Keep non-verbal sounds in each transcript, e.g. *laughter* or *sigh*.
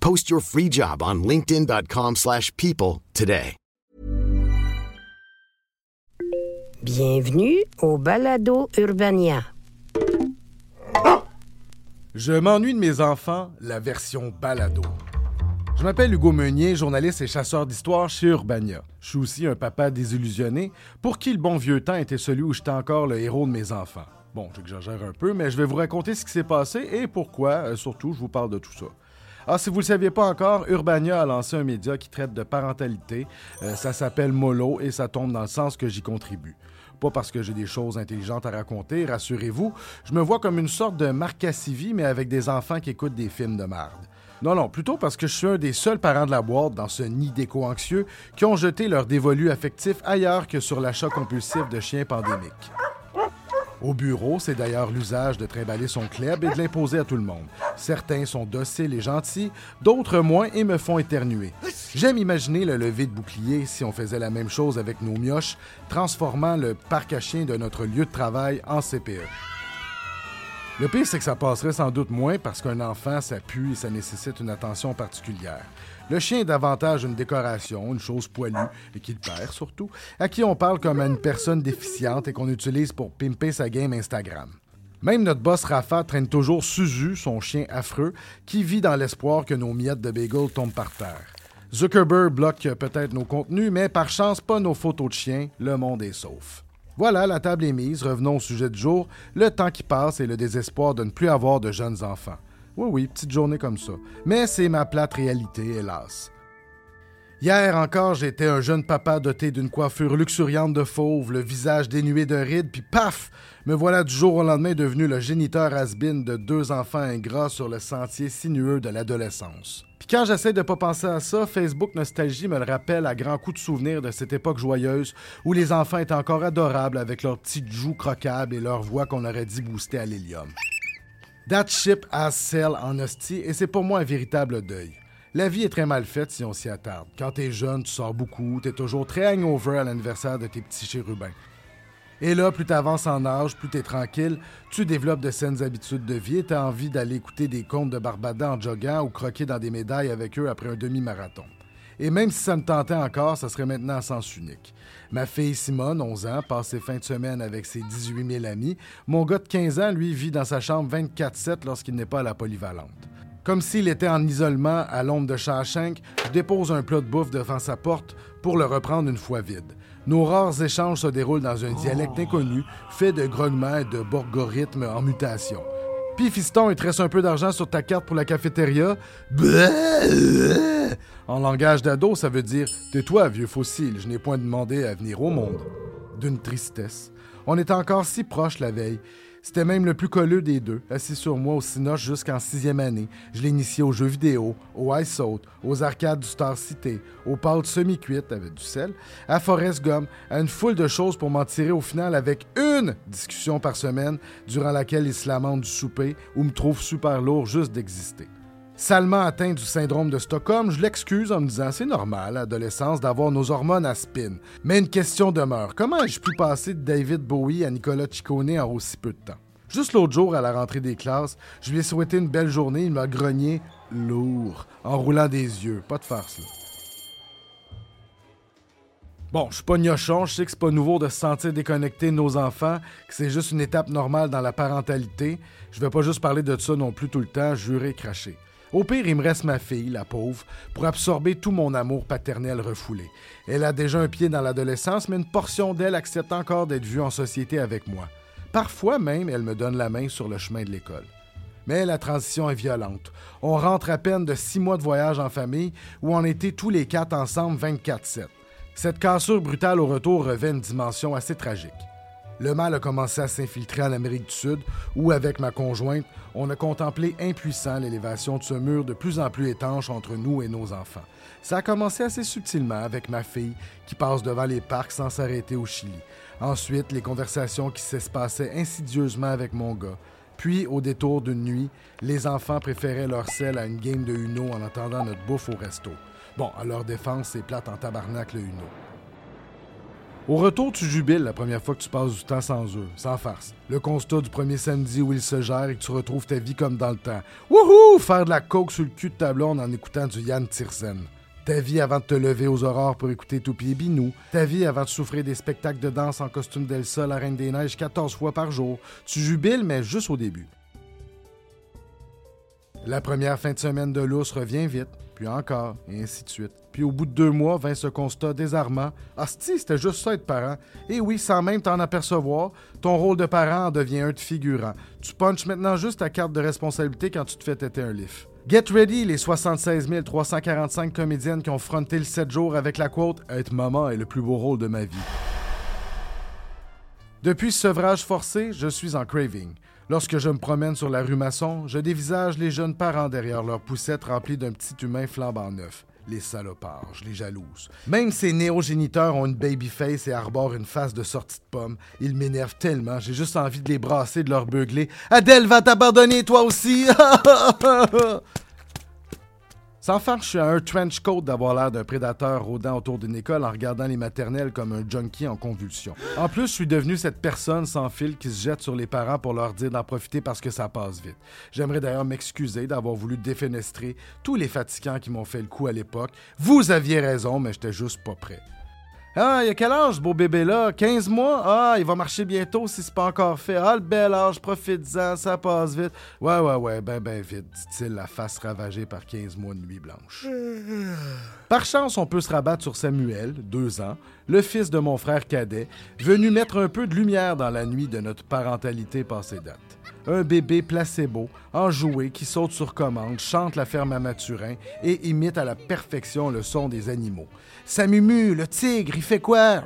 Post your free job on linkedin.com/people slash people today. Bienvenue au Balado Urbania. Je m'ennuie de mes enfants, la version balado. Je m'appelle Hugo Meunier, journaliste et chasseur d'histoire chez Urbania. Je suis aussi un papa désillusionné pour qui le bon vieux temps était celui où j'étais encore le héros de mes enfants. Bon, j'exagère un peu, mais je vais vous raconter ce qui s'est passé et pourquoi, euh, surtout, je vous parle de tout ça. Ah, si vous ne le saviez pas encore, Urbania a lancé un média qui traite de parentalité. Euh, ça s'appelle Molo et ça tombe dans le sens que j'y contribue. Pas parce que j'ai des choses intelligentes à raconter, rassurez-vous. Je me vois comme une sorte de Marc Cassivi, mais avec des enfants qui écoutent des films de marde. Non, non, plutôt parce que je suis un des seuls parents de la boîte dans ce nid d'éco-anxieux qui ont jeté leur dévolu affectif ailleurs que sur l'achat compulsif de chiens pandémiques. Au bureau, c'est d'ailleurs l'usage de trimballer son club et de l'imposer à tout le monde. Certains sont dociles et gentils, d'autres moins et me font éternuer. J'aime imaginer le lever de bouclier si on faisait la même chose avec nos mioches, transformant le parc à de notre lieu de travail en CPE. Le pire, c'est que ça passerait sans doute moins parce qu'un enfant, ça pue et ça nécessite une attention particulière. Le chien est davantage une décoration, une chose poilue et qui le perd surtout, à qui on parle comme à une personne déficiente et qu'on utilise pour pimper sa game Instagram. Même notre boss Rafa traîne toujours Suzu, son chien affreux, qui vit dans l'espoir que nos miettes de bagel tombent par terre. Zuckerberg bloque peut-être nos contenus, mais par chance pas nos photos de chiens, le monde est sauf. Voilà, la table est mise, revenons au sujet du jour, le temps qui passe et le désespoir de ne plus avoir de jeunes enfants. Oui, oui, petite journée comme ça. Mais c'est ma plate réalité, hélas. Hier encore, j'étais un jeune papa doté d'une coiffure luxuriante de fauve, le visage dénué de rides, puis paf! Me voilà du jour au lendemain devenu le géniteur has de deux enfants ingrats sur le sentier sinueux de l'adolescence. Puis quand j'essaie de pas penser à ça, Facebook Nostalgie me le rappelle à grands coups de souvenirs de cette époque joyeuse où les enfants étaient encore adorables avec leurs petites joues croquables et leur voix qu'on aurait dit booster à l'hélium. That ship has sailed en hostie et c'est pour moi un véritable deuil. La vie est très mal faite si on s'y attarde. Quand t'es jeune, tu sors beaucoup, t'es toujours très hangover à l'anniversaire de tes petits chérubins. Et là, plus t'avances en âge, plus t'es tranquille, tu développes de saines habitudes de vie et t'as envie d'aller écouter des contes de Barbada en joguant ou croquer dans des médailles avec eux après un demi-marathon. Et même si ça me tentait encore, ça serait maintenant à sens unique. Ma fille Simone, 11 ans, passe ses fins de semaine avec ses 18 000 amis. Mon gars de 15 ans, lui, vit dans sa chambre 24-7 lorsqu'il n'est pas à la polyvalente. Comme s'il était en isolement à l'ombre de Shawshank, je dépose un plat de bouffe devant sa porte pour le reprendre une fois vide. Nos rares échanges se déroulent dans un dialecte inconnu, fait de grognements et de borgorithmes en mutation. Puis, fiston, il te reste un peu d'argent sur ta carte pour la cafétéria? En langage d'ado, ça veut dire Tais-toi, vieux fossile, je n'ai point demandé à venir au monde. D'une tristesse. On était encore si proches la veille. C'était même le plus colleux des deux, assis sur moi au Cinoche jusqu'en sixième année. Je initié aux jeux vidéo, au ice out, aux arcades du Star City, aux pâtes semi-cuites avec du sel, à Forest Gum, à une foule de choses pour m'en tirer au final avec une discussion par semaine durant laquelle il se lamente du souper ou me trouve super lourd juste d'exister. Salement atteint du syndrome de Stockholm, je l'excuse en me disant c'est normal à l'adolescence d'avoir nos hormones à spin. Mais une question demeure. Comment ai-je pu passer de David Bowie à Nicolas Ciccone en aussi peu de temps? Juste l'autre jour, à la rentrée des classes, je lui ai souhaité une belle journée, il m'a grogné lourd, en roulant des yeux. Pas de farce, là. Bon, je suis pas gnochon, je sais que c'est pas nouveau de se sentir déconnecté de nos enfants, que c'est juste une étape normale dans la parentalité. Je vais pas juste parler de ça non plus tout le temps, jurer, cracher. Au pire, il me reste ma fille, la pauvre, pour absorber tout mon amour paternel refoulé. Elle a déjà un pied dans l'adolescence, mais une portion d'elle accepte encore d'être vue en société avec moi. Parfois même, elle me donne la main sur le chemin de l'école. Mais la transition est violente. On rentre à peine de six mois de voyage en famille où on était tous les quatre ensemble 24-7. Cette cassure brutale au retour revêt une dimension assez tragique. Le mal a commencé à s'infiltrer en Amérique du Sud, où, avec ma conjointe, on a contemplé impuissant l'élévation de ce mur de plus en plus étanche entre nous et nos enfants. Ça a commencé assez subtilement avec ma fille, qui passe devant les parcs sans s'arrêter au Chili. Ensuite, les conversations qui s'espaçaient insidieusement avec mon gars. Puis, au détour d'une nuit, les enfants préféraient leur sel à une game de Uno en attendant notre bouffe au resto. Bon, à leur défense, c'est plate en tabarnak le Uno. Au retour, tu jubiles la première fois que tu passes du temps sans eux, sans farce. Le constat du premier samedi où ils se gèrent et que tu retrouves ta vie comme dans le temps. Wouhou! Faire de la coke sur le cul de ta blonde en écoutant du Yann Tiersen. Ta vie avant de te lever aux aurores pour écouter Toupie et Binou. Ta vie avant de souffrir des spectacles de danse en costume d'Elsa, la Reine des Neiges, 14 fois par jour. Tu jubiles, mais juste au début. La première fin de semaine de l'ours revient vite, puis encore, et ainsi de suite. Puis au bout de deux mois vint ce constat désarmant. Asti, c'était juste ça être parent. Et oui, sans même t'en apercevoir, ton rôle de parent en devient un de figurant. Tu punches maintenant juste ta carte de responsabilité quand tu te fais têter un lift. Get ready, les 76 345 comédiennes qui ont fronté le 7 jours avec la quote Être maman est le plus beau rôle de ma vie. Depuis ce sevrage forcé, je suis en craving. Lorsque je me promène sur la rue Masson, je dévisage les jeunes parents derrière leurs poussettes remplies d'un petit humain flambant neuf. Les salopards, je les jalouse. Même ces néogéniteurs ont une baby face et arborent une face de sortie de pomme. Ils m'énervent tellement, j'ai juste envie de les brasser, de leur beugler. Adèle va t'abandonner, toi aussi! *laughs* Sans suis à un trench coat d'avoir l'air d'un prédateur rôdant autour d'une école en regardant les maternelles comme un junkie en convulsion. En plus, je suis devenu cette personne sans fil qui se jette sur les parents pour leur dire d'en profiter parce que ça passe vite. J'aimerais d'ailleurs m'excuser d'avoir voulu défenestrer tous les fatigants qui m'ont fait le coup à l'époque. Vous aviez raison, mais j'étais juste pas prêt. Ah, il a quel âge, ce beau bébé-là? 15 mois? Ah, il va marcher bientôt si c'est pas encore fait. Ah, le bel âge, profite-en, ça passe vite. Ouais, ouais, ouais, ben, ben vite, dit-il, la face ravagée par 15 mois de nuit blanche. Par chance, on peut se rabattre sur Samuel, deux ans, le fils de mon frère cadet, venu mettre un peu de lumière dans la nuit de notre parentalité passée date. Un bébé placebo, enjoué, qui saute sur commande, chante la ferme à Maturin et imite à la perfection le son des animaux. Samumu, le tigre, il fait quoi?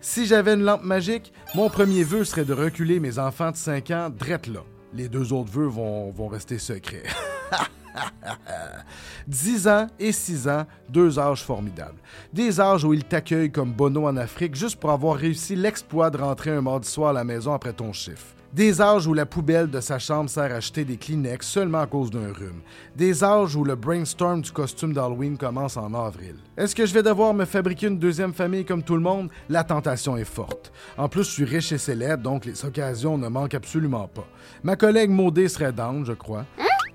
Si j'avais une lampe magique, mon premier vœu serait de reculer mes enfants de 5 ans drette là. Les deux autres vœux vont rester secrets. *laughs* *laughs* 10 ans et 6 ans, deux âges formidables. Des âges où ils t'accueillent comme Bono en Afrique juste pour avoir réussi l'exploit de rentrer un mardi soir à la maison après ton chiffre. Des âges où la poubelle de sa chambre sert à acheter des Kleenex seulement à cause d'un rhume. Des âges où le brainstorm du costume d'Halloween commence en avril. Est-ce que je vais devoir me fabriquer une deuxième famille comme tout le monde? La tentation est forte. En plus, je suis riche et célèbre, donc les occasions ne manquent absolument pas. Ma collègue Maudé serait down, je crois.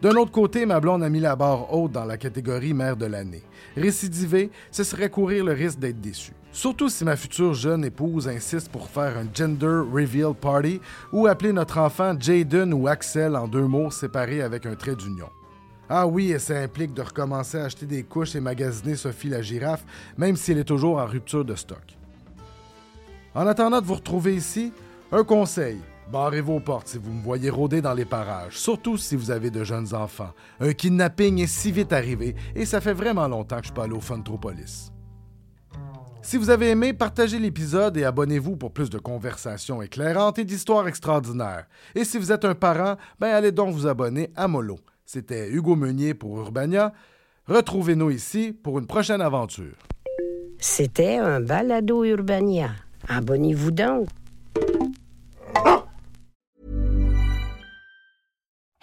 D'un autre côté, ma blonde a mis la barre haute dans la catégorie mère de l'année. Récidiver, ce serait courir le risque d'être déçu. Surtout si ma future jeune épouse insiste pour faire un gender reveal party ou appeler notre enfant Jaden ou Axel en deux mots séparés avec un trait d'union. Ah oui, et ça implique de recommencer à acheter des couches et magasiner Sophie la girafe, même si elle est toujours en rupture de stock. En attendant de vous retrouver ici, un conseil. Barrez vos portes si vous me voyez rôder dans les parages, surtout si vous avez de jeunes enfants. Un kidnapping est si vite arrivé et ça fait vraiment longtemps que je suis pas allé au Funtropolis. Si vous avez aimé, partagez l'épisode et abonnez-vous pour plus de conversations éclairantes et d'histoires extraordinaires. Et si vous êtes un parent, ben allez donc vous abonner à Molo. C'était Hugo Meunier pour Urbania. Retrouvez-nous ici pour une prochaine aventure. C'était un balado Urbania. Abonnez-vous donc.